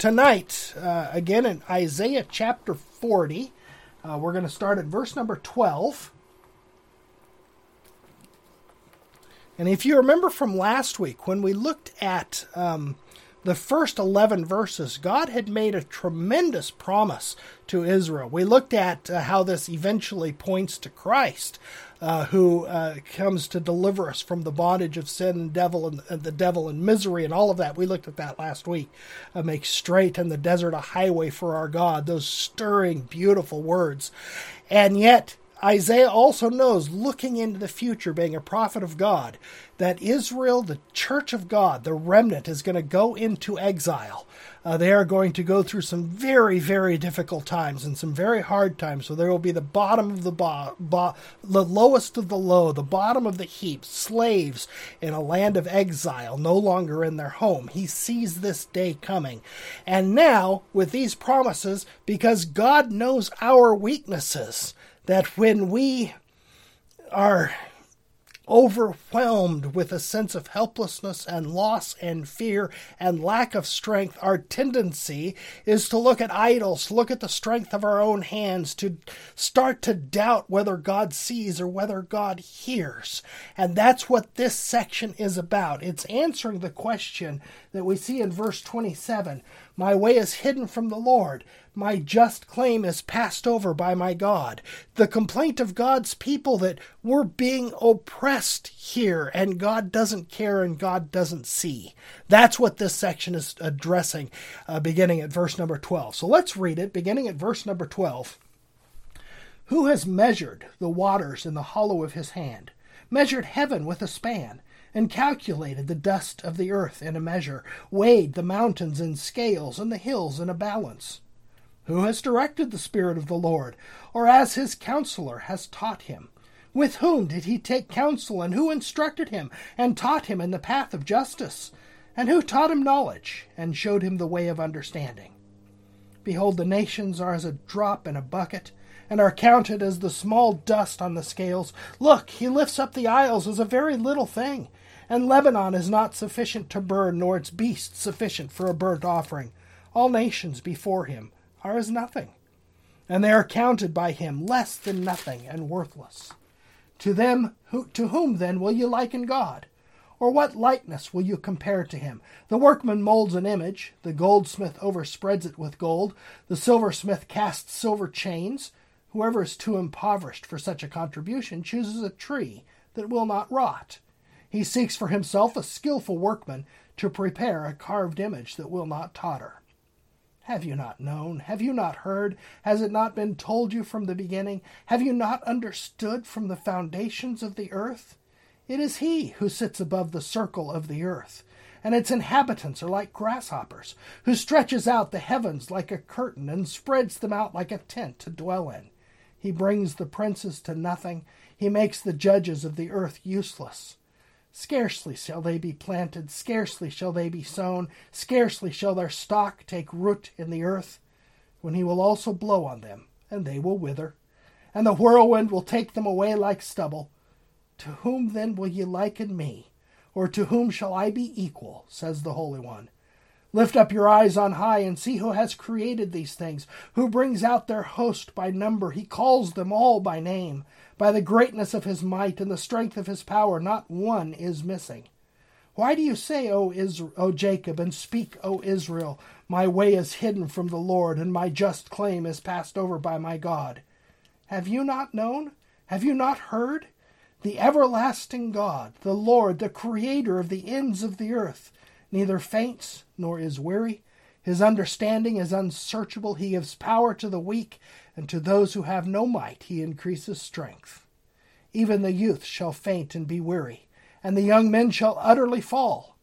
tonight, uh, again in Isaiah chapter 40, uh, we're going to start at verse number 12. And if you remember from last week, when we looked at um, the first 11 verses, God had made a tremendous promise to Israel. We looked at uh, how this eventually points to Christ, uh, who uh, comes to deliver us from the bondage of sin and devil and, and, the devil and misery and all of that. We looked at that last week. Uh, make straight in the desert a highway for our God. Those stirring, beautiful words. And yet, Isaiah also knows, looking into the future, being a prophet of God, that Israel, the church of God, the remnant, is going to go into exile. Uh, they are going to go through some very, very difficult times and some very hard times. So there will be the bottom of the bo- bo- the lowest of the low, the bottom of the heap, slaves in a land of exile, no longer in their home. He sees this day coming. And now, with these promises, because God knows our weaknesses, that when we are overwhelmed with a sense of helplessness and loss and fear and lack of strength, our tendency is to look at idols, look at the strength of our own hands, to start to doubt whether God sees or whether God hears. And that's what this section is about. It's answering the question that we see in verse 27 My way is hidden from the Lord. My just claim is passed over by my God. The complaint of God's people that we're being oppressed here and God doesn't care and God doesn't see. That's what this section is addressing, uh, beginning at verse number 12. So let's read it, beginning at verse number 12. Who has measured the waters in the hollow of his hand, measured heaven with a span? And calculated the dust of the earth in a measure, weighed the mountains in scales, and the hills in a balance. Who has directed the Spirit of the Lord, or as his counselor has taught him? With whom did he take counsel, and who instructed him, and taught him in the path of justice? And who taught him knowledge, and showed him the way of understanding? Behold, the nations are as a drop in a bucket, and are counted as the small dust on the scales. Look, he lifts up the isles as a very little thing, and Lebanon is not sufficient to burn, nor its beasts sufficient for a burnt offering. All nations before him are as nothing, and they are counted by him less than nothing and worthless. To them, who, to whom then will you liken God? Or what likeness will you compare to him? The workman molds an image, the goldsmith overspreads it with gold, the silversmith casts silver chains. Whoever is too impoverished for such a contribution chooses a tree that will not rot. He seeks for himself a skilful workman to prepare a carved image that will not totter. Have you not known? Have you not heard? Has it not been told you from the beginning? Have you not understood from the foundations of the earth? It is He who sits above the circle of the earth, and its inhabitants are like grasshoppers, who stretches out the heavens like a curtain and spreads them out like a tent to dwell in. He brings the princes to nothing, he makes the judges of the earth useless. Scarcely shall they be planted, scarcely shall they be sown, scarcely shall their stock take root in the earth, when he will also blow on them, and they will wither, and the whirlwind will take them away like stubble. To whom then will ye liken me, or to whom shall I be equal? says the Holy One. Lift up your eyes on high and see who has created these things, who brings out their host by number. He calls them all by name. By the greatness of his might and the strength of his power, not one is missing. Why do you say, O, Israel, o Jacob, and speak, O Israel, my way is hidden from the Lord, and my just claim is passed over by my God? Have you not known? Have you not heard? The everlasting God, the Lord, the Creator of the ends of the earth, neither faints nor is weary. His understanding is unsearchable. He gives power to the weak, and to those who have no might he increases strength. Even the youth shall faint and be weary, and the young men shall utterly fall.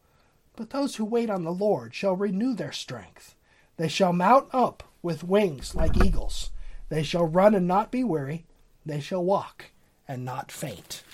But those who wait on the Lord shall renew their strength. They shall mount up with wings like eagles. They shall run and not be weary. They shall walk and not faint.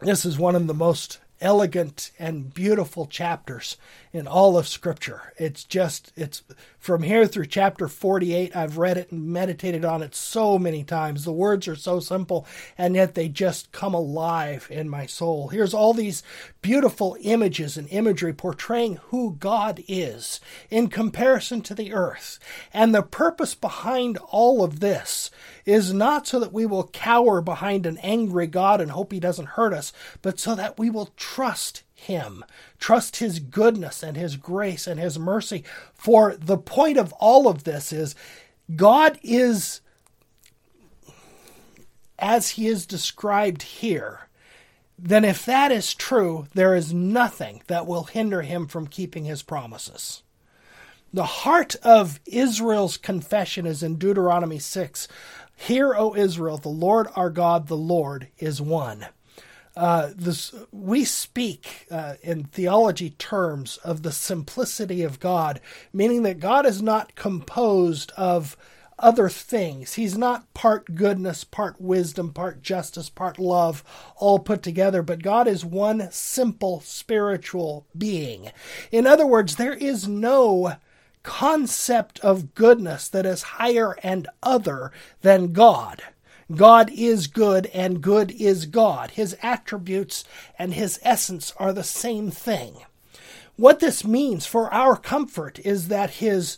This is one of the most elegant and beautiful chapters in all of Scripture. It's just, it's from here through chapter 48. I've read it and meditated on it so many times. The words are so simple, and yet they just come alive in my soul. Here's all these beautiful images and imagery portraying who God is in comparison to the earth. And the purpose behind all of this is not so that we will cower behind an angry God and hope he doesn't hurt us, but so that we will trust him. Trust his goodness and his grace and his mercy. For the point of all of this is God is, as he is described here, then if that is true, there is nothing that will hinder him from keeping his promises. The heart of Israel's confession is in Deuteronomy 6. Hear, O Israel, the Lord our God, the Lord is one. Uh, this, we speak uh, in theology terms of the simplicity of God, meaning that God is not composed of other things. He's not part goodness, part wisdom, part justice, part love, all put together, but God is one simple spiritual being. In other words, there is no concept of goodness that is higher and other than God. God is good and good is God. His attributes and his essence are the same thing. What this means for our comfort is that his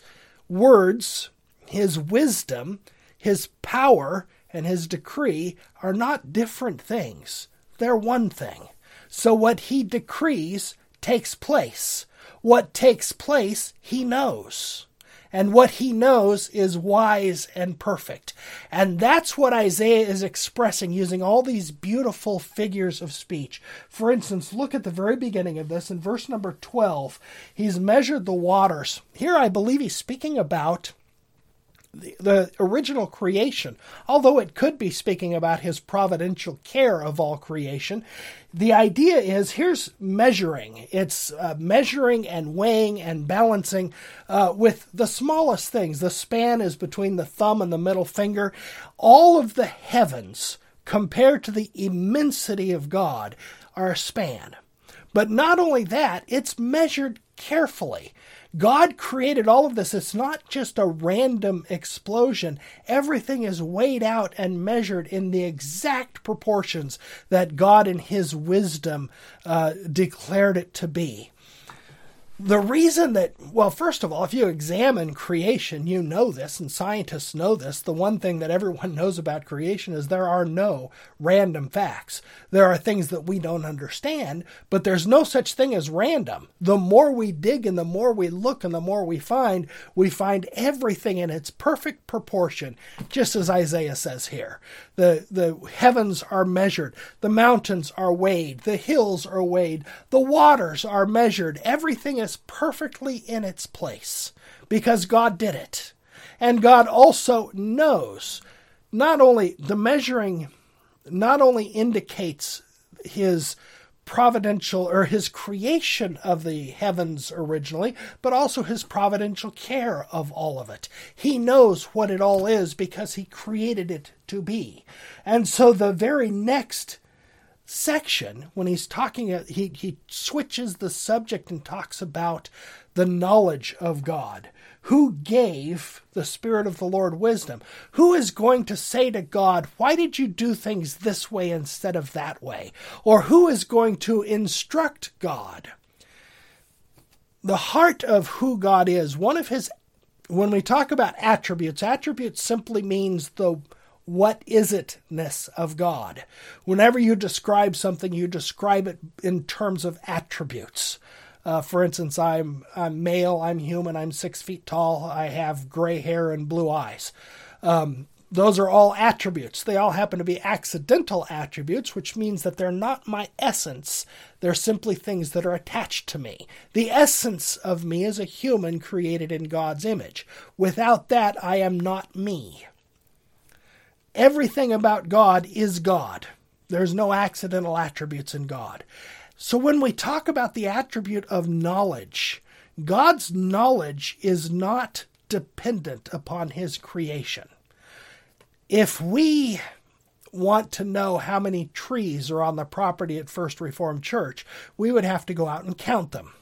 words, his wisdom, his power, and his decree are not different things. They're one thing. So what he decrees takes place. What takes place, he knows and what he knows is wise and perfect. And that's what Isaiah is expressing using all these beautiful figures of speech. For instance, look at the very beginning of this in verse number 12. He's measured the waters. Here I believe he's speaking about the, original creation, although it could be speaking about his providential care of all creation. The idea is here's measuring. It's uh, measuring and weighing and balancing uh, with the smallest things. The span is between the thumb and the middle finger. All of the heavens, compared to the immensity of God, are a span. But not only that, it's measured carefully. God created all of this. It's not just a random explosion. Everything is weighed out and measured in the exact proportions that God, in His wisdom, uh, declared it to be the reason that, well, first of all, if you examine creation, you know this, and scientists know this. The one thing that everyone knows about creation is there are no random facts. There are things that we don't understand, but there's no such thing as random. The more we dig and the more we look and the more we find, we find everything in its perfect proportion, just as Isaiah says here. The, the heavens are measured, the mountains are weighed, the hills are weighed, the waters are measured, everything is perfectly in its place because God did it. And God also knows not only the measuring not only indicates his providential or his creation of the heavens originally, but also his providential care of all of it. He knows what it all is because he created it to be. And so the very next section, when he's talking, uh, he, he switches the subject and talks about the knowledge of God. Who gave the Spirit of the Lord wisdom? Who is going to say to God, Why did you do things this way instead of that way? Or who is going to instruct God? The heart of who God is, one of his, when we talk about attributes, attributes simply means the what is itness of God. Whenever you describe something, you describe it in terms of attributes. Uh, for instance, I'm, I'm male, I'm human, I'm six feet tall, I have gray hair and blue eyes. Um, those are all attributes. They all happen to be accidental attributes, which means that they're not my essence. They're simply things that are attached to me. The essence of me is a human created in God's image. Without that, I am not me. Everything about God is God. There's no accidental attributes in God. So when we talk about the attribute of knowledge, God's knowledge is not dependent upon his creation. If we want to know how many trees are on the property at First Reformed Church, we would have to go out and count them.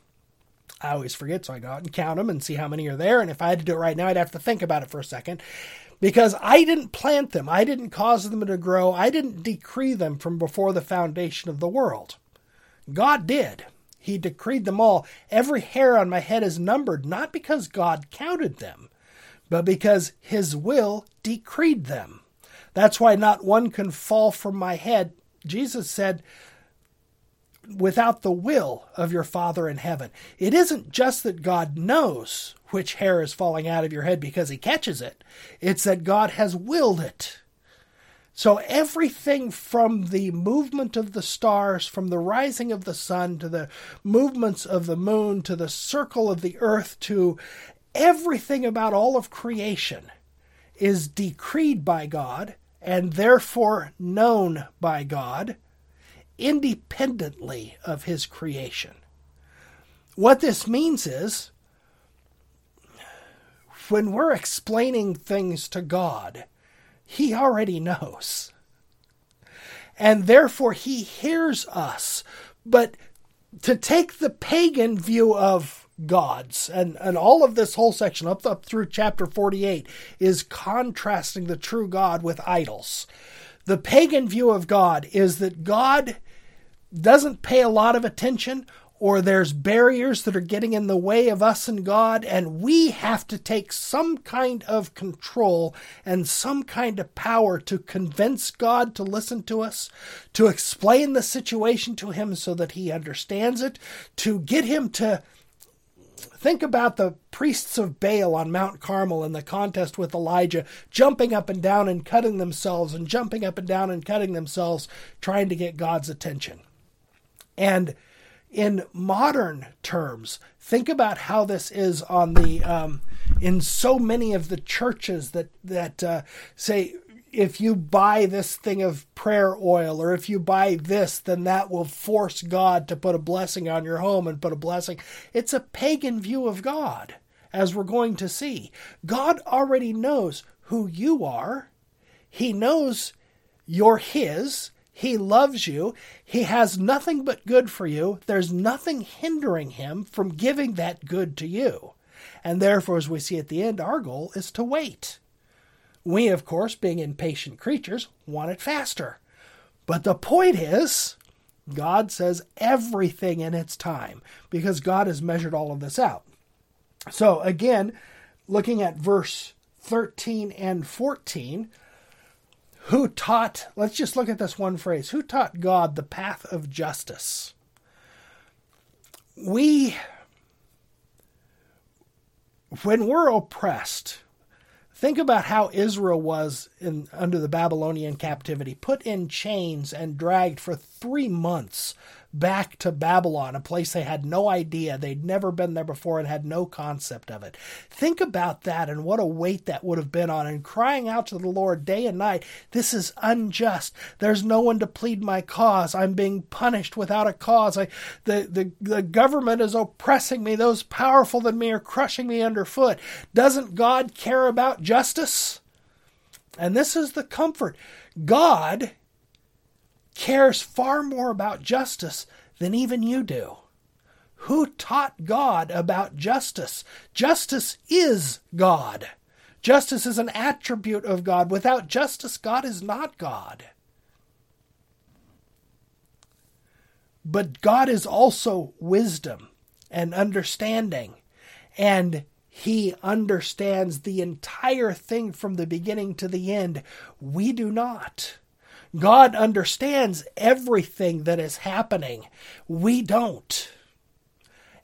I always forget, so I go out and count them and see how many are there. And if I had to do it right now, I'd have to think about it for a second because I didn't plant them, I didn't cause them to grow, I didn't decree them from before the foundation of the world. God did. He decreed them all. Every hair on my head is numbered, not because God counted them, but because His will decreed them. That's why not one can fall from my head. Jesus said, without the will of your Father in heaven. It isn't just that God knows which hair is falling out of your head because he catches it, it's that God has willed it. So everything from the movement of the stars, from the rising of the sun to the movements of the moon to the circle of the earth to everything about all of creation is decreed by God and therefore known by God independently of his creation. What this means is when we're explaining things to God, he already knows. And therefore, he hears us. But to take the pagan view of gods, and, and all of this whole section, up, up through chapter 48, is contrasting the true God with idols. The pagan view of God is that God doesn't pay a lot of attention or there's barriers that are getting in the way of us and God, and we have to take some kind of control and some kind of power to convince God to listen to us, to explain the situation to Him so that He understands it, to get Him to. Think about the priests of Baal on Mount Carmel in the contest with Elijah, jumping up and down and cutting themselves, and jumping up and down and cutting themselves, trying to get God's attention. And in modern terms, think about how this is on the um, in so many of the churches that that uh, say if you buy this thing of prayer oil or if you buy this then that will force God to put a blessing on your home and put a blessing. It's a pagan view of God as we're going to see. God already knows who you are. He knows you're his he loves you. He has nothing but good for you. There's nothing hindering him from giving that good to you. And therefore, as we see at the end, our goal is to wait. We, of course, being impatient creatures, want it faster. But the point is, God says everything in its time because God has measured all of this out. So, again, looking at verse 13 and 14, who taught, let's just look at this one phrase who taught God the path of justice? We, when we're oppressed, think about how Israel was in, under the Babylonian captivity, put in chains and dragged for three months back to Babylon, a place they had no idea. They'd never been there before and had no concept of it. Think about that and what a weight that would have been on, and crying out to the Lord day and night, This is unjust. There's no one to plead my cause. I'm being punished without a cause. I, the, the, the government is oppressing me. Those powerful than me are crushing me underfoot. Doesn't God care about justice? And this is the comfort. God cares far more about justice than even you do. Who taught God about justice? Justice is God. Justice is an attribute of God. Without justice, God is not God. But God is also wisdom and understanding, and He understands the entire thing from the beginning to the end. We do not. God understands everything that is happening. We don't.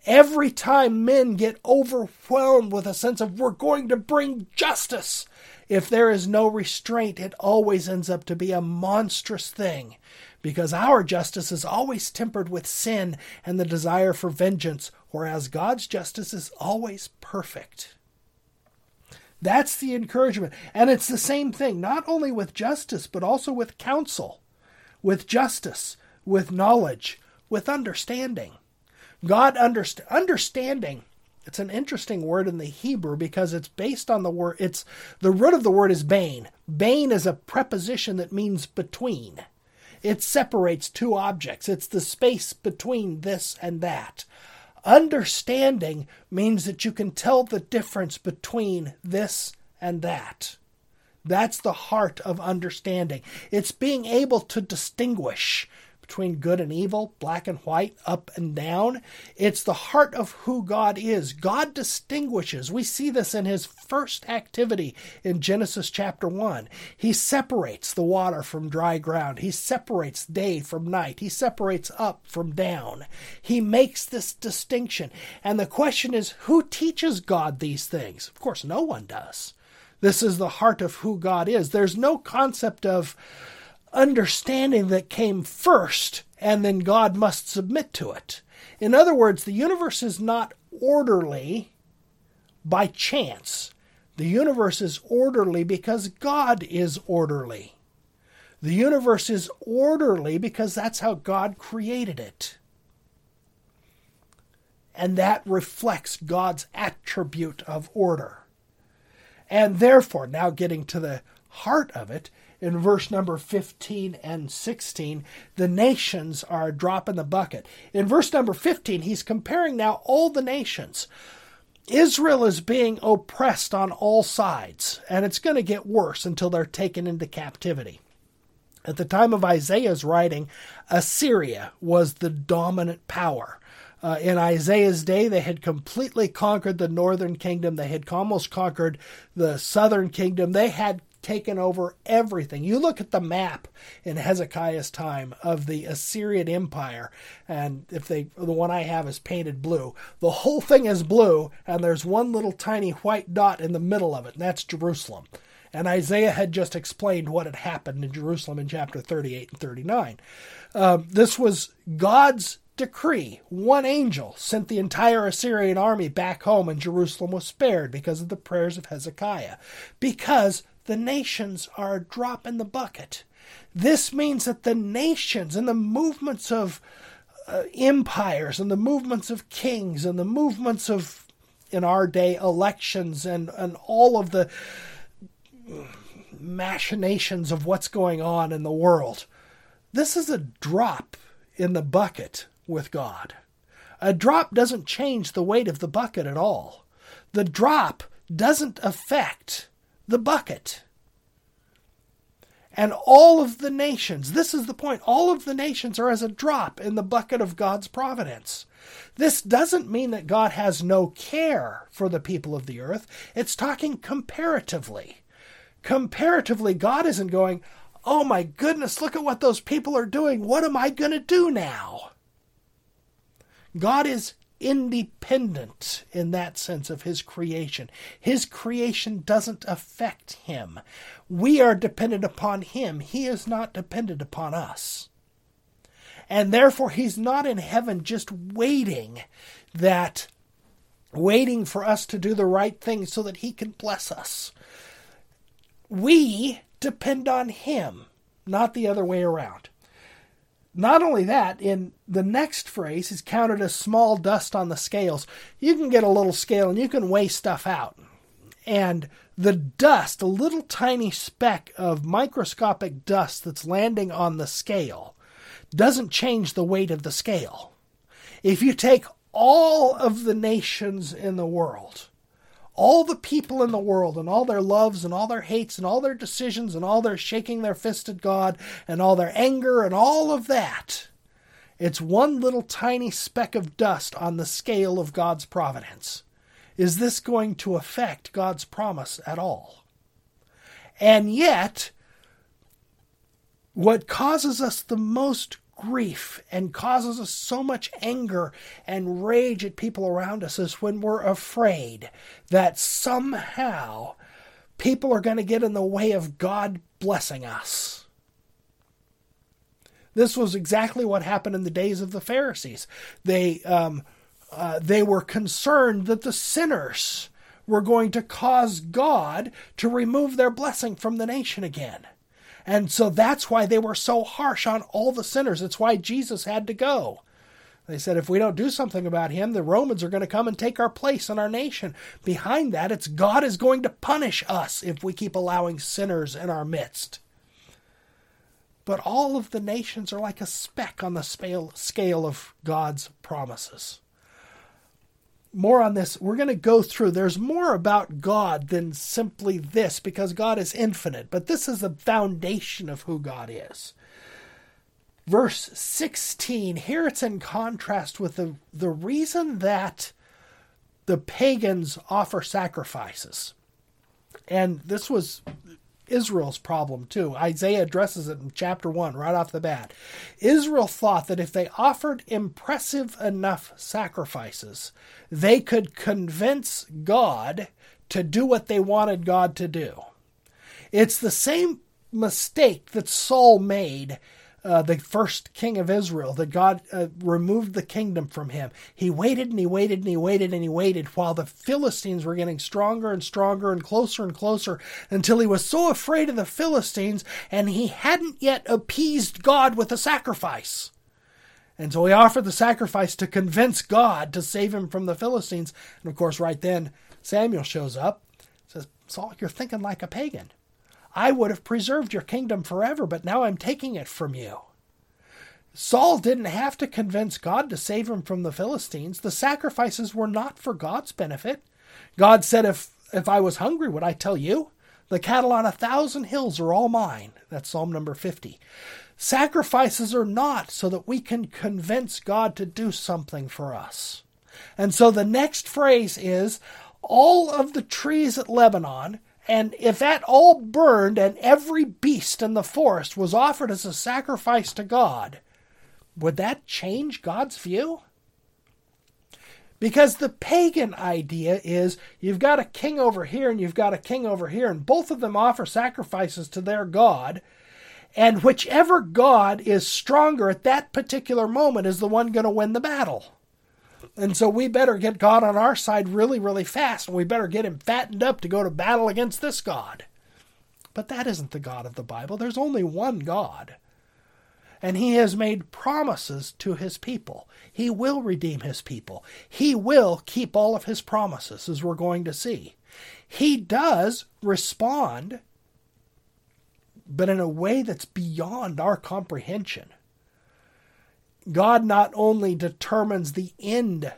Every time men get overwhelmed with a sense of we're going to bring justice, if there is no restraint, it always ends up to be a monstrous thing because our justice is always tempered with sin and the desire for vengeance, whereas God's justice is always perfect. That's the encouragement. And it's the same thing, not only with justice, but also with counsel, with justice, with knowledge, with understanding. God underst- understanding It's an interesting word in the Hebrew because it's based on the word, it's the root of the word is bane. Bane is a preposition that means between. It separates two objects, it's the space between this and that. Understanding means that you can tell the difference between this and that. That's the heart of understanding. It's being able to distinguish between good and evil, black and white, up and down. It's the heart of who God is. God distinguishes. We see this in his first activity in Genesis chapter 1. He separates the water from dry ground, he separates day from night, he separates up from down. He makes this distinction. And the question is who teaches God these things? Of course, no one does. This is the heart of who God is. There's no concept of understanding that came first, and then God must submit to it. In other words, the universe is not orderly by chance. The universe is orderly because God is orderly. The universe is orderly because that's how God created it. And that reflects God's attribute of order. And therefore, now getting to the heart of it, in verse number 15 and 16, the nations are a drop in the bucket. In verse number 15, he's comparing now all the nations. Israel is being oppressed on all sides, and it's going to get worse until they're taken into captivity. At the time of Isaiah's writing, Assyria was the dominant power. Uh, in Isaiah's day, they had completely conquered the northern kingdom. They had almost conquered the southern kingdom. They had taken over everything. You look at the map in Hezekiah's time of the Assyrian Empire, and if they the one I have is painted blue, the whole thing is blue, and there's one little tiny white dot in the middle of it, and that's Jerusalem. And Isaiah had just explained what had happened in Jerusalem in chapter 38 and 39. Um, this was God's decree. One angel sent the entire Assyrian army back home, and Jerusalem was spared because of the prayers of Hezekiah. Because the nations are a drop in the bucket. This means that the nations and the movements of uh, empires and the movements of kings and the movements of, in our day, elections and, and all of the machinations of what's going on in the world. This is a drop in the bucket with God. A drop doesn't change the weight of the bucket at all. The drop doesn't affect the bucket. And all of the nations, this is the point, all of the nations are as a drop in the bucket of God's providence. This doesn't mean that God has no care for the people of the earth. It's talking comparatively. Comparatively, God isn't going, oh my goodness, look at what those people are doing. What am I going to do now? God is independent in that sense of his creation. His creation doesn't affect him. We are dependent upon him. He is not dependent upon us. And therefore, he's not in heaven just waiting that waiting for us to do the right thing so that he can bless us. We depend on him, not the other way around. Not only that, in the next phrase, he's counted as small dust on the scales. You can get a little scale and you can weigh stuff out. And the dust, a little tiny speck of microscopic dust that's landing on the scale, doesn't change the weight of the scale. If you take all of the nations in the world all the people in the world and all their loves and all their hates and all their decisions and all their shaking their fist at God and all their anger and all of that. It's one little tiny speck of dust on the scale of God's providence. Is this going to affect God's promise at all? And yet, what causes us the most grief and causes us so much anger and rage at people around us is when we're afraid that somehow people are going to get in the way of God blessing us. This was exactly what happened in the days of the Pharisees. They um, uh, they were concerned that the sinners were going to cause God to remove their blessing from the nation again. And so that's why they were so harsh on all the sinners. It's why Jesus had to go. They said if we don't do something about him, the Romans are going to come and take our place in our nation. Behind that, it's God is going to punish us if we keep allowing sinners in our midst. But all of the nations are like a speck on the scale of God's promises. More on this, we're going to go through. There's more about God than simply this because God is infinite, but this is the foundation of who God is verse 16 here it's in contrast with the, the reason that the pagans offer sacrifices and this was Israel's problem too. Isaiah addresses it in chapter 1 right off the bat. Israel thought that if they offered impressive enough sacrifices, they could convince God to do what they wanted God to do. It's the same mistake that Saul made uh, the first king of Israel, that God uh, removed the kingdom from him. He waited and he waited and he waited and he waited while the Philistines were getting stronger and stronger and closer and closer until he was so afraid of the Philistines and he hadn't yet appeased God with a sacrifice. And so he offered the sacrifice to convince God to save him from the Philistines. And of course, right then, Samuel shows up, says, Saul, you're thinking like a pagan. I would have preserved your kingdom forever, but now I'm taking it from you. Saul didn't have to convince God to save him from the Philistines. The sacrifices were not for God's benefit. God said, If, if I was hungry, would I tell you? The cattle on a thousand hills are all mine. That's Psalm number 50. Sacrifices are not so that we can convince God to do something for us. And so the next phrase is all of the trees at Lebanon and if that all burned and every beast in the forest was offered as a sacrifice to God, would that change God's view? Because the pagan idea is you've got a king over here and you've got a king over here, and both of them offer sacrifices to their God. And whichever God is stronger at that particular moment is the one going to win the battle. And so we better get God on our side really, really fast, and we better get him fattened up to go to battle against this God. But that isn't the God of the Bible. There's only one God. And he has made promises to his people. He will redeem his people. He will keep all of his promises, as we're going to see. He does respond, but in a way that's beyond our comprehension. God not only determines the end,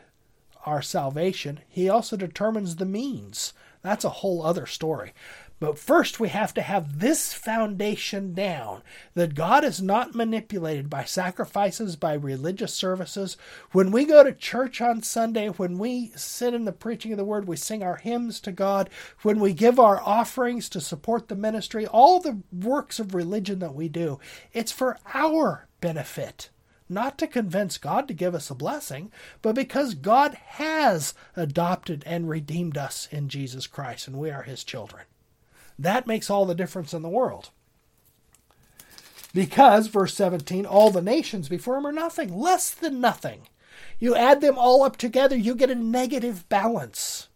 our salvation, He also determines the means. That's a whole other story. But first, we have to have this foundation down that God is not manipulated by sacrifices, by religious services. When we go to church on Sunday, when we sit in the preaching of the word, we sing our hymns to God, when we give our offerings to support the ministry, all the works of religion that we do, it's for our benefit not to convince God to give us a blessing, but because God has adopted and redeemed us in Jesus Christ, and we are His children. That makes all the difference in the world. Because, verse 17, all the nations before him are nothing, less than nothing. You add them all up together, you get a negative balance.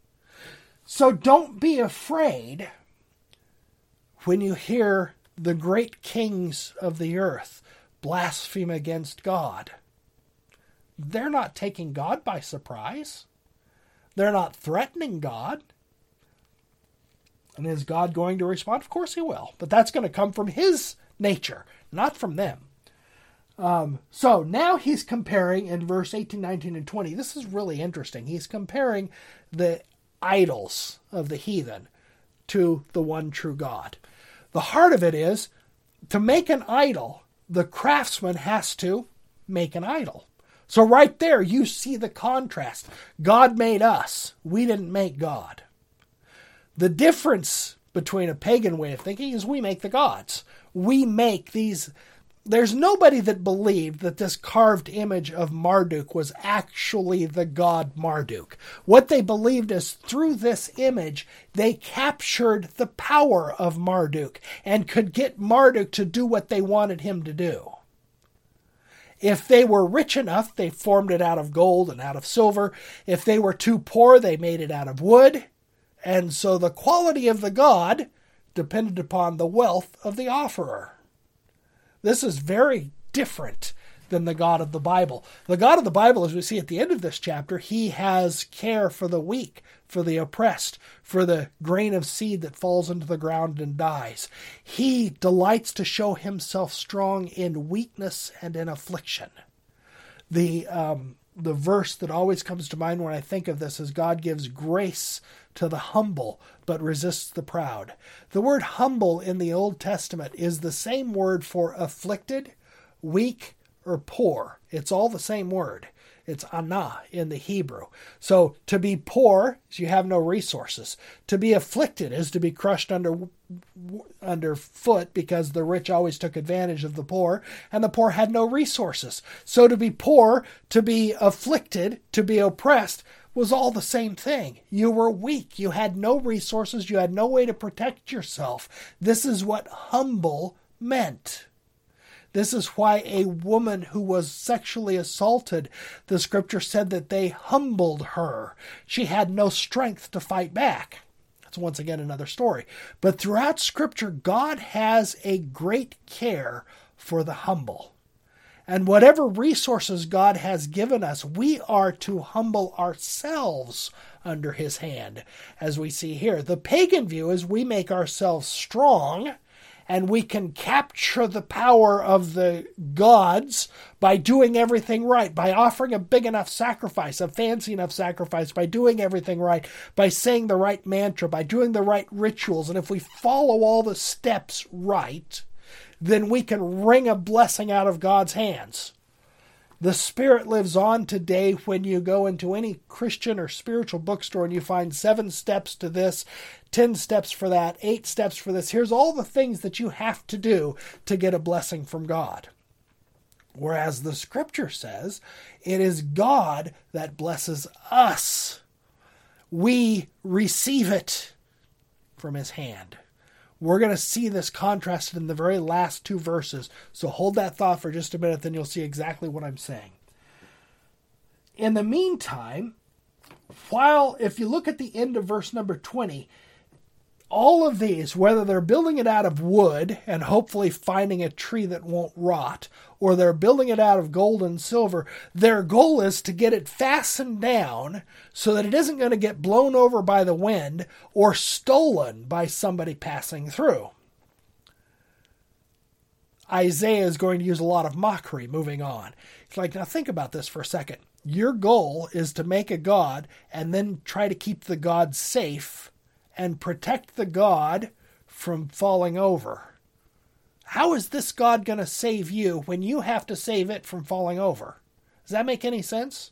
So don't be afraid when you hear the great kings of the earth blaspheme against God. They're not taking God by surprise. They're not threatening God. And is God going to respond? Of course he will. But that's going to come from his nature, not from them. Um, so now he's comparing in verse 18, 19, and 20. This is really interesting. He's comparing the idols of the heathen to the one true God. The heart of it is to make an idol the craftsman has to make an idol. So, right there, you see the contrast. God made us, we didn't make God. The difference between a pagan way of thinking is we make the gods. We make these there's nobody that believed that this carved image of Marduk was actually the god Marduk. What they believed is through this image, they captured the power of Marduk and could get Marduk to do what they wanted him to do. If they were rich enough, they formed it out of gold and out of silver. If they were too poor, they made it out of wood. And so the quality of the god depended upon the wealth of the offerer. This is very different than the God of the Bible. The God of the Bible, as we see at the end of this chapter, he has care for the weak, for the oppressed, for the grain of seed that falls into the ground and dies. He delights to show himself strong in weakness and in affliction. The um, the verse that always comes to mind when I think of this is God gives grace to the humble, but resists the proud. The word humble in the Old Testament is the same word for afflicted, weak, or poor. It's all the same word. It's ana in the Hebrew. So to be poor is you have no resources. To be afflicted is to be crushed under underfoot because the rich always took advantage of the poor and the poor had no resources. So to be poor, to be afflicted, to be oppressed was all the same thing. You were weak. You had no resources. You had no way to protect yourself. This is what humble meant. This is why a woman who was sexually assaulted, the scripture said that they humbled her. She had no strength to fight back. That's once again another story. But throughout scripture, God has a great care for the humble. And whatever resources God has given us, we are to humble ourselves under his hand, as we see here. The pagan view is we make ourselves strong and we can capture the power of the gods by doing everything right, by offering a big enough sacrifice, a fancy enough sacrifice, by doing everything right, by saying the right mantra, by doing the right rituals. And if we follow all the steps right, then we can wring a blessing out of God's hands. The Spirit lives on today when you go into any Christian or spiritual bookstore and you find seven steps to this, 10 steps for that, eight steps for this. Here's all the things that you have to do to get a blessing from God. Whereas the scripture says it is God that blesses us. We receive it from his hand. We're going to see this contrasted in the very last two verses. So hold that thought for just a minute, then you'll see exactly what I'm saying. In the meantime, while if you look at the end of verse number 20, all of these, whether they're building it out of wood and hopefully finding a tree that won't rot, or they're building it out of gold and silver, their goal is to get it fastened down so that it isn't going to get blown over by the wind or stolen by somebody passing through. Isaiah is going to use a lot of mockery moving on. It's like, now think about this for a second. Your goal is to make a God and then try to keep the God safe and protect the God from falling over. How is this God going to save you when you have to save it from falling over? Does that make any sense?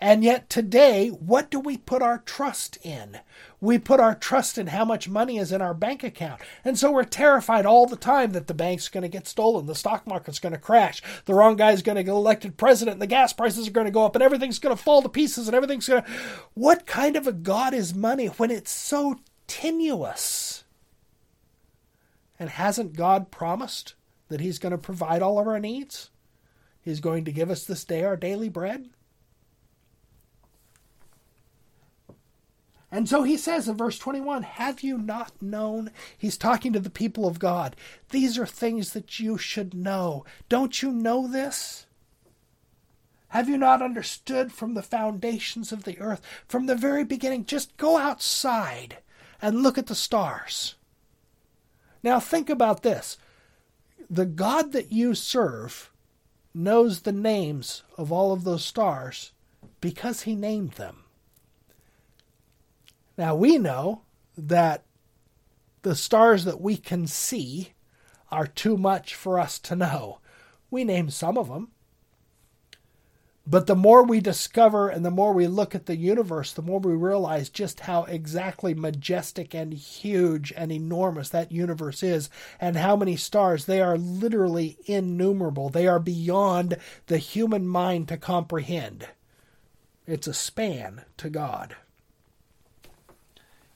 And yet today, what do we put our trust in? We put our trust in how much money is in our bank account. And so we're terrified all the time that the bank's going to get stolen, the stock market's going to crash, the wrong guy's going to get elected president, and the gas prices are going to go up, and everything's going to fall to pieces, and everything's going to. What kind of a God is money when it's so tenuous? And hasn't God promised that He's going to provide all of our needs? He's going to give us this day our daily bread? And so he says in verse 21 Have you not known? He's talking to the people of God. These are things that you should know. Don't you know this? Have you not understood from the foundations of the earth, from the very beginning? Just go outside and look at the stars. Now, think about this the God that you serve knows the names of all of those stars because he named them. Now, we know that the stars that we can see are too much for us to know. We name some of them. But the more we discover and the more we look at the universe, the more we realize just how exactly majestic and huge and enormous that universe is, and how many stars. They are literally innumerable. They are beyond the human mind to comprehend. It's a span to God.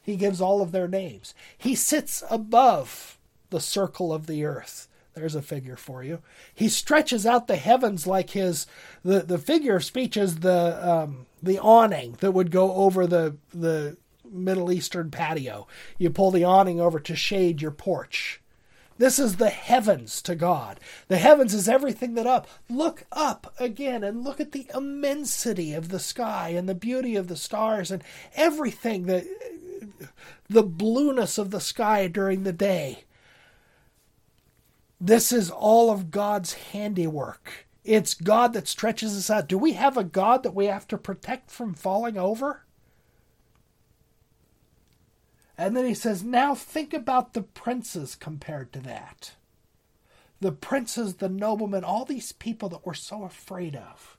He gives all of their names. He sits above the circle of the earth. There's a figure for you. He stretches out the heavens like his the, the figure of speech is the um, the awning that would go over the the Middle Eastern patio. You pull the awning over to shade your porch. This is the heavens to God. The heavens is everything that up. Look up again and look at the immensity of the sky and the beauty of the stars and everything the the blueness of the sky during the day. This is all of God's handiwork. It's God that stretches us out. Do we have a God that we have to protect from falling over? And then he says, Now think about the princes compared to that. The princes, the noblemen, all these people that we're so afraid of.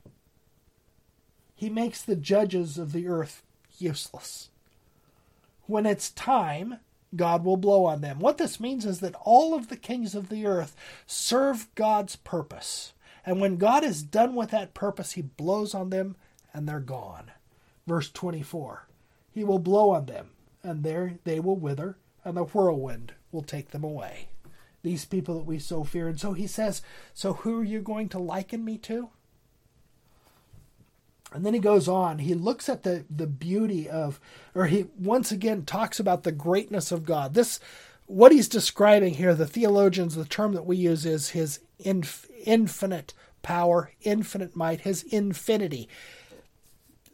He makes the judges of the earth useless. When it's time, God will blow on them. What this means is that all of the kings of the earth serve God's purpose. And when God is done with that purpose, he blows on them and they're gone. Verse 24 He will blow on them and there they will wither, and the whirlwind will take them away. These people that we so fear. And so he says, So who are you going to liken me to? And then he goes on. He looks at the, the beauty of, or he once again talks about the greatness of God. This, what he's describing here, the theologians, the term that we use is his inf, infinite power, infinite might, his infinity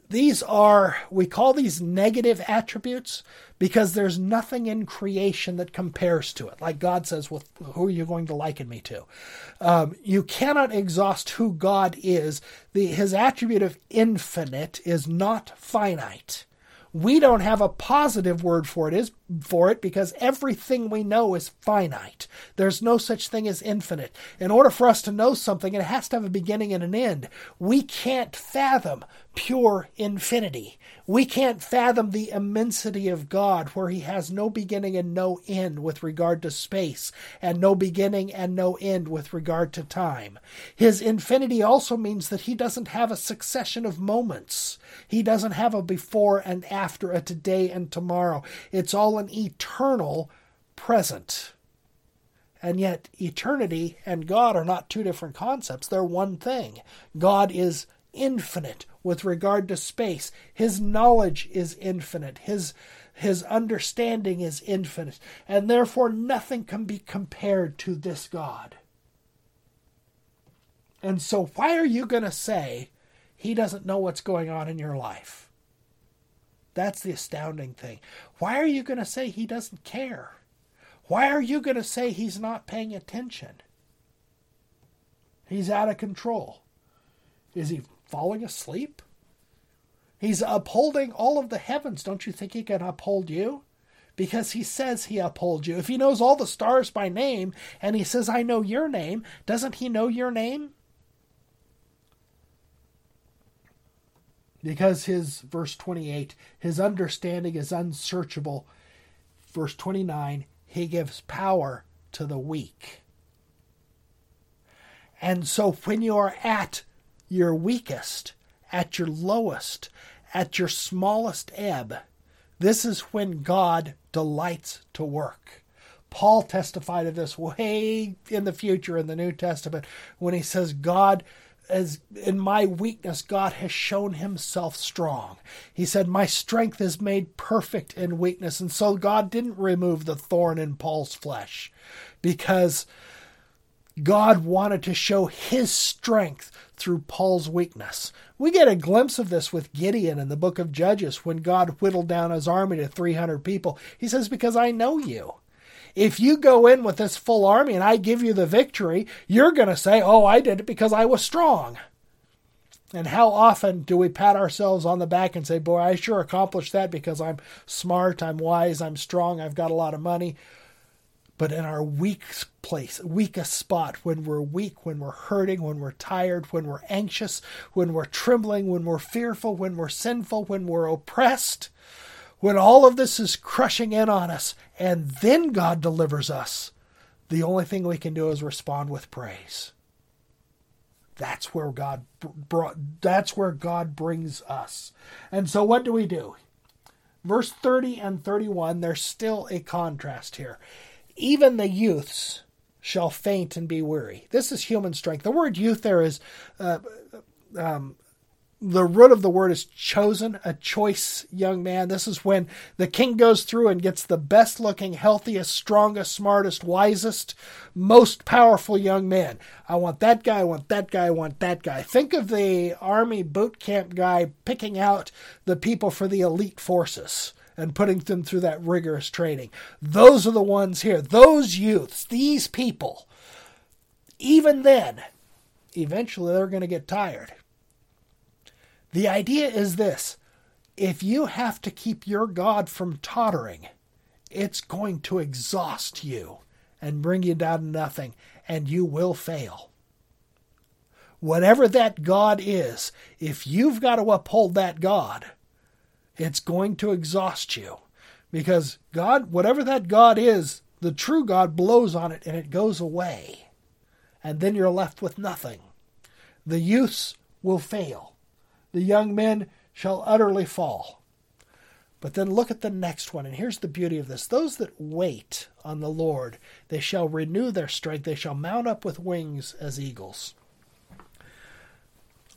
these are, we call these negative attributes because there's nothing in creation that compares to it. Like God says, well, who are you going to liken me to? Um, you cannot exhaust who God is. The, his attribute of infinite is not finite we don't have a positive word for it is for it because everything we know is finite. There's no such thing as infinite. In order for us to know something, it has to have a beginning and an end. We can't fathom pure infinity. We can't fathom the immensity of God where he has no beginning and no end with regard to space and no beginning and no end with regard to time. His infinity also means that he doesn't have a succession of moments. He doesn't have a before and after, a today and tomorrow. It's all an eternal present. And yet, eternity and God are not two different concepts. They're one thing. God is infinite with regard to space. His knowledge is infinite. His his understanding is infinite, and therefore nothing can be compared to this God. And so, why are you going to say he doesn't know what's going on in your life? That's the astounding thing. Why are you going to say he doesn't care? Why are you going to say he's not paying attention? He's out of control. Is he falling asleep? He's upholding all of the heavens. Don't you think he can uphold you? Because he says he upholds you. If he knows all the stars by name and he says, I know your name, doesn't he know your name? Because his, verse 28, his understanding is unsearchable. Verse 29, he gives power to the weak. And so when you are at your weakest, at your lowest, at your smallest ebb, this is when God delights to work. Paul testified of this way in the future in the New Testament when he says, God, as in my weakness, God has shown himself strong. He said, My strength is made perfect in weakness. And so God didn't remove the thorn in Paul's flesh because God wanted to show his strength through Paul's weakness. We get a glimpse of this with Gideon in the book of Judges when God whittled down his army to 300 people. He says, Because I know you. If you go in with this full army and I give you the victory, you're going to say, Oh, I did it because I was strong. And how often do we pat ourselves on the back and say, Boy, I sure accomplished that because I'm smart, I'm wise, I'm strong, I've got a lot of money but in our weak place, weakest spot, when we're weak, when we're hurting, when we're tired, when we're anxious, when we're trembling, when we're fearful, when we're sinful, when we're oppressed, when all of this is crushing in on us, and then God delivers us, the only thing we can do is respond with praise. That's where God brought, that's where God brings us. And so what do we do? Verse 30 and 31, there's still a contrast here. Even the youths shall faint and be weary. This is human strength. The word youth there is uh, um, the root of the word is chosen, a choice young man. This is when the king goes through and gets the best looking, healthiest, strongest, smartest, wisest, most powerful young man. I want that guy, I want that guy, I want that guy. Think of the army boot camp guy picking out the people for the elite forces and putting them through that rigorous training. Those are the ones here. Those youths, these people, even then, eventually they're going to get tired the idea is this if you have to keep your God from tottering, it's going to exhaust you and bring you down to nothing, and you will fail. Whatever that God is, if you've got to uphold that God, it's going to exhaust you. Because God, whatever that God is, the true God blows on it and it goes away. And then you're left with nothing. The youths will fail the young men shall utterly fall. But then look at the next one, and here's the beauty of this. Those that wait on the Lord, they shall renew their strength, they shall mount up with wings as eagles.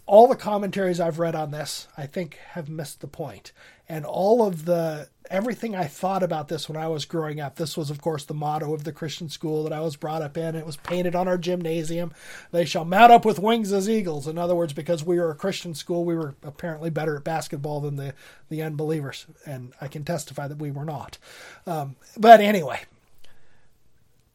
All the commentaries I've read on this, I think, have missed the point. And all of the everything I thought about this when I was growing up. This was, of course, the motto of the Christian school that I was brought up in. It was painted on our gymnasium. They shall mount up with wings as eagles. In other words, because we were a Christian school, we were apparently better at basketball than the, the unbelievers. And I can testify that we were not. Um, but anyway,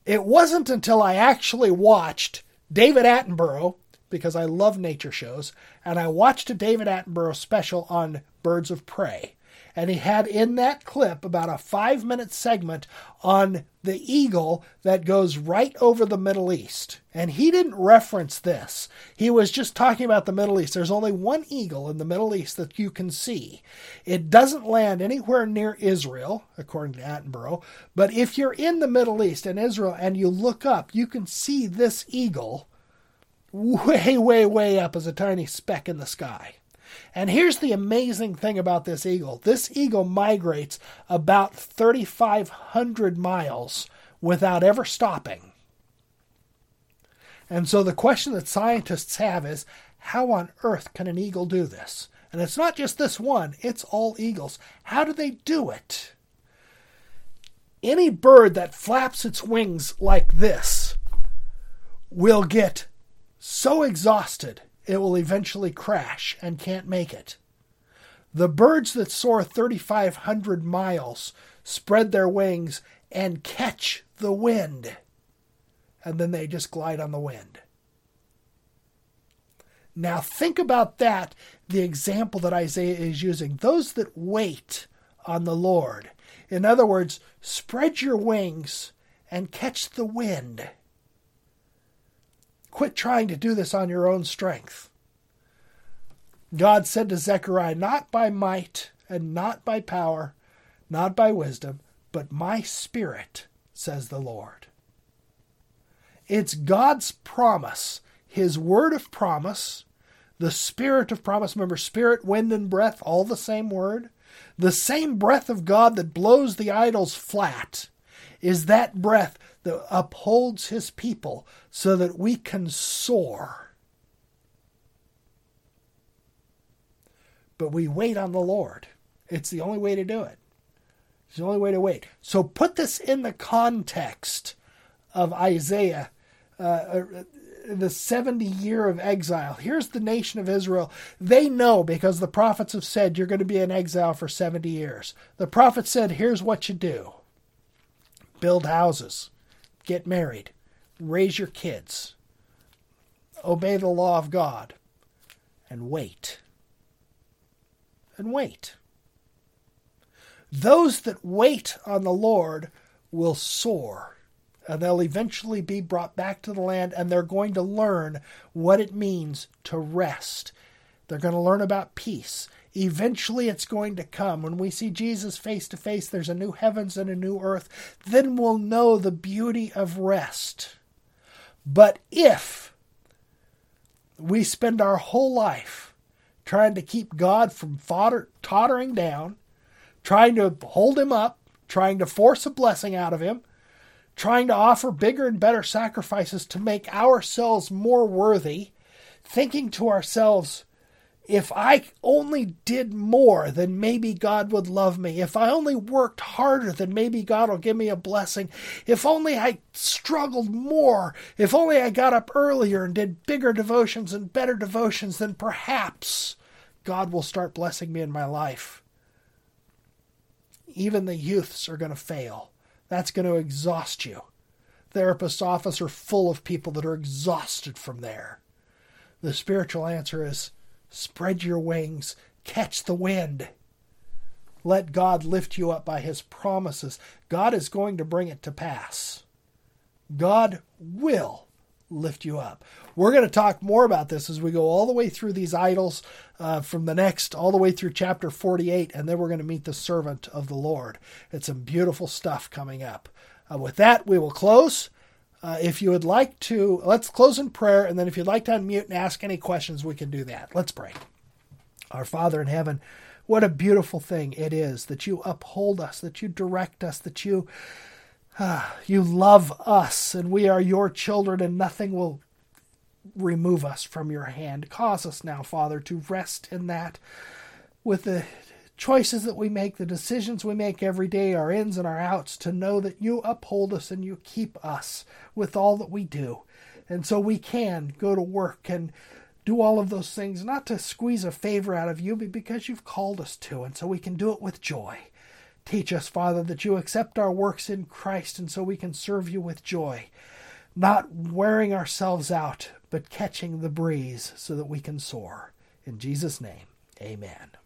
it wasn't until I actually watched David Attenborough because I love nature shows, and I watched a David Attenborough special on birds of prey and he had in that clip about a five minute segment on the eagle that goes right over the Middle East. And he didn't reference this. He was just talking about the Middle East. There's only one eagle in the Middle East that you can see. It doesn't land anywhere near Israel, according to Attenborough. But if you're in the Middle East and Israel and you look up, you can see this eagle way, way, way up as a tiny speck in the sky. And here's the amazing thing about this eagle this eagle migrates about 3,500 miles without ever stopping. And so the question that scientists have is how on earth can an eagle do this? And it's not just this one, it's all eagles. How do they do it? Any bird that flaps its wings like this will get so exhausted it will eventually crash and can't make it. The birds that soar 3,500 miles spread their wings and catch the wind, and then they just glide on the wind. Now, think about that, the example that Isaiah is using. Those that wait on the Lord. In other words, spread your wings and catch the wind. Quit trying to do this on your own strength. God said to Zechariah, Not by might and not by power, not by wisdom, but my spirit, says the Lord. It's God's promise, His word of promise, the spirit of promise. Remember, spirit, wind, and breath, all the same word. The same breath of God that blows the idols flat is that breath that upholds his people so that we can soar. But we wait on the Lord. It's the only way to do it. It's the only way to wait. So put this in the context of Isaiah, uh, uh the 70 year of exile. Here's the nation of Israel. They know because the prophets have said you're going to be in exile for 70 years. The prophet said, here's what you do build houses, get married, raise your kids, obey the law of God, and wait. And wait. Those that wait on the Lord will soar, and they'll eventually be brought back to the land, and they're going to learn what it means to rest. They're going to learn about peace. Eventually, it's going to come. When we see Jesus face to face, there's a new heavens and a new earth. Then we'll know the beauty of rest. But if we spend our whole life trying to keep God from fodder, tottering down, trying to hold him up, trying to force a blessing out of him, trying to offer bigger and better sacrifices to make ourselves more worthy, thinking to ourselves, if I only did more, then maybe God would love me. If I only worked harder, then maybe God will give me a blessing. If only I struggled more, if only I got up earlier and did bigger devotions and better devotions, then perhaps God will start blessing me in my life. Even the youths are going to fail. That's going to exhaust you. Therapist's office are full of people that are exhausted from there. The spiritual answer is Spread your wings, catch the wind. Let God lift you up by his promises. God is going to bring it to pass. God will lift you up. We're going to talk more about this as we go all the way through these idols uh, from the next, all the way through chapter 48, and then we're going to meet the servant of the Lord. It's some beautiful stuff coming up. Uh, with that, we will close. Uh, if you would like to, let's close in prayer, and then if you'd like to unmute and ask any questions, we can do that. Let's pray. Our Father in heaven, what a beautiful thing it is that you uphold us, that you direct us, that you uh, you love us, and we are your children, and nothing will remove us from your hand. Cause us now, Father, to rest in that with the choices that we make, the decisions we make every day, our ins and our outs, to know that you uphold us and you keep us with all that we do. And so we can go to work and do all of those things, not to squeeze a favor out of you, but because you've called us to. And so we can do it with joy. Teach us, Father, that you accept our works in Christ, and so we can serve you with joy, not wearing ourselves out, but catching the breeze so that we can soar. In Jesus' name, amen.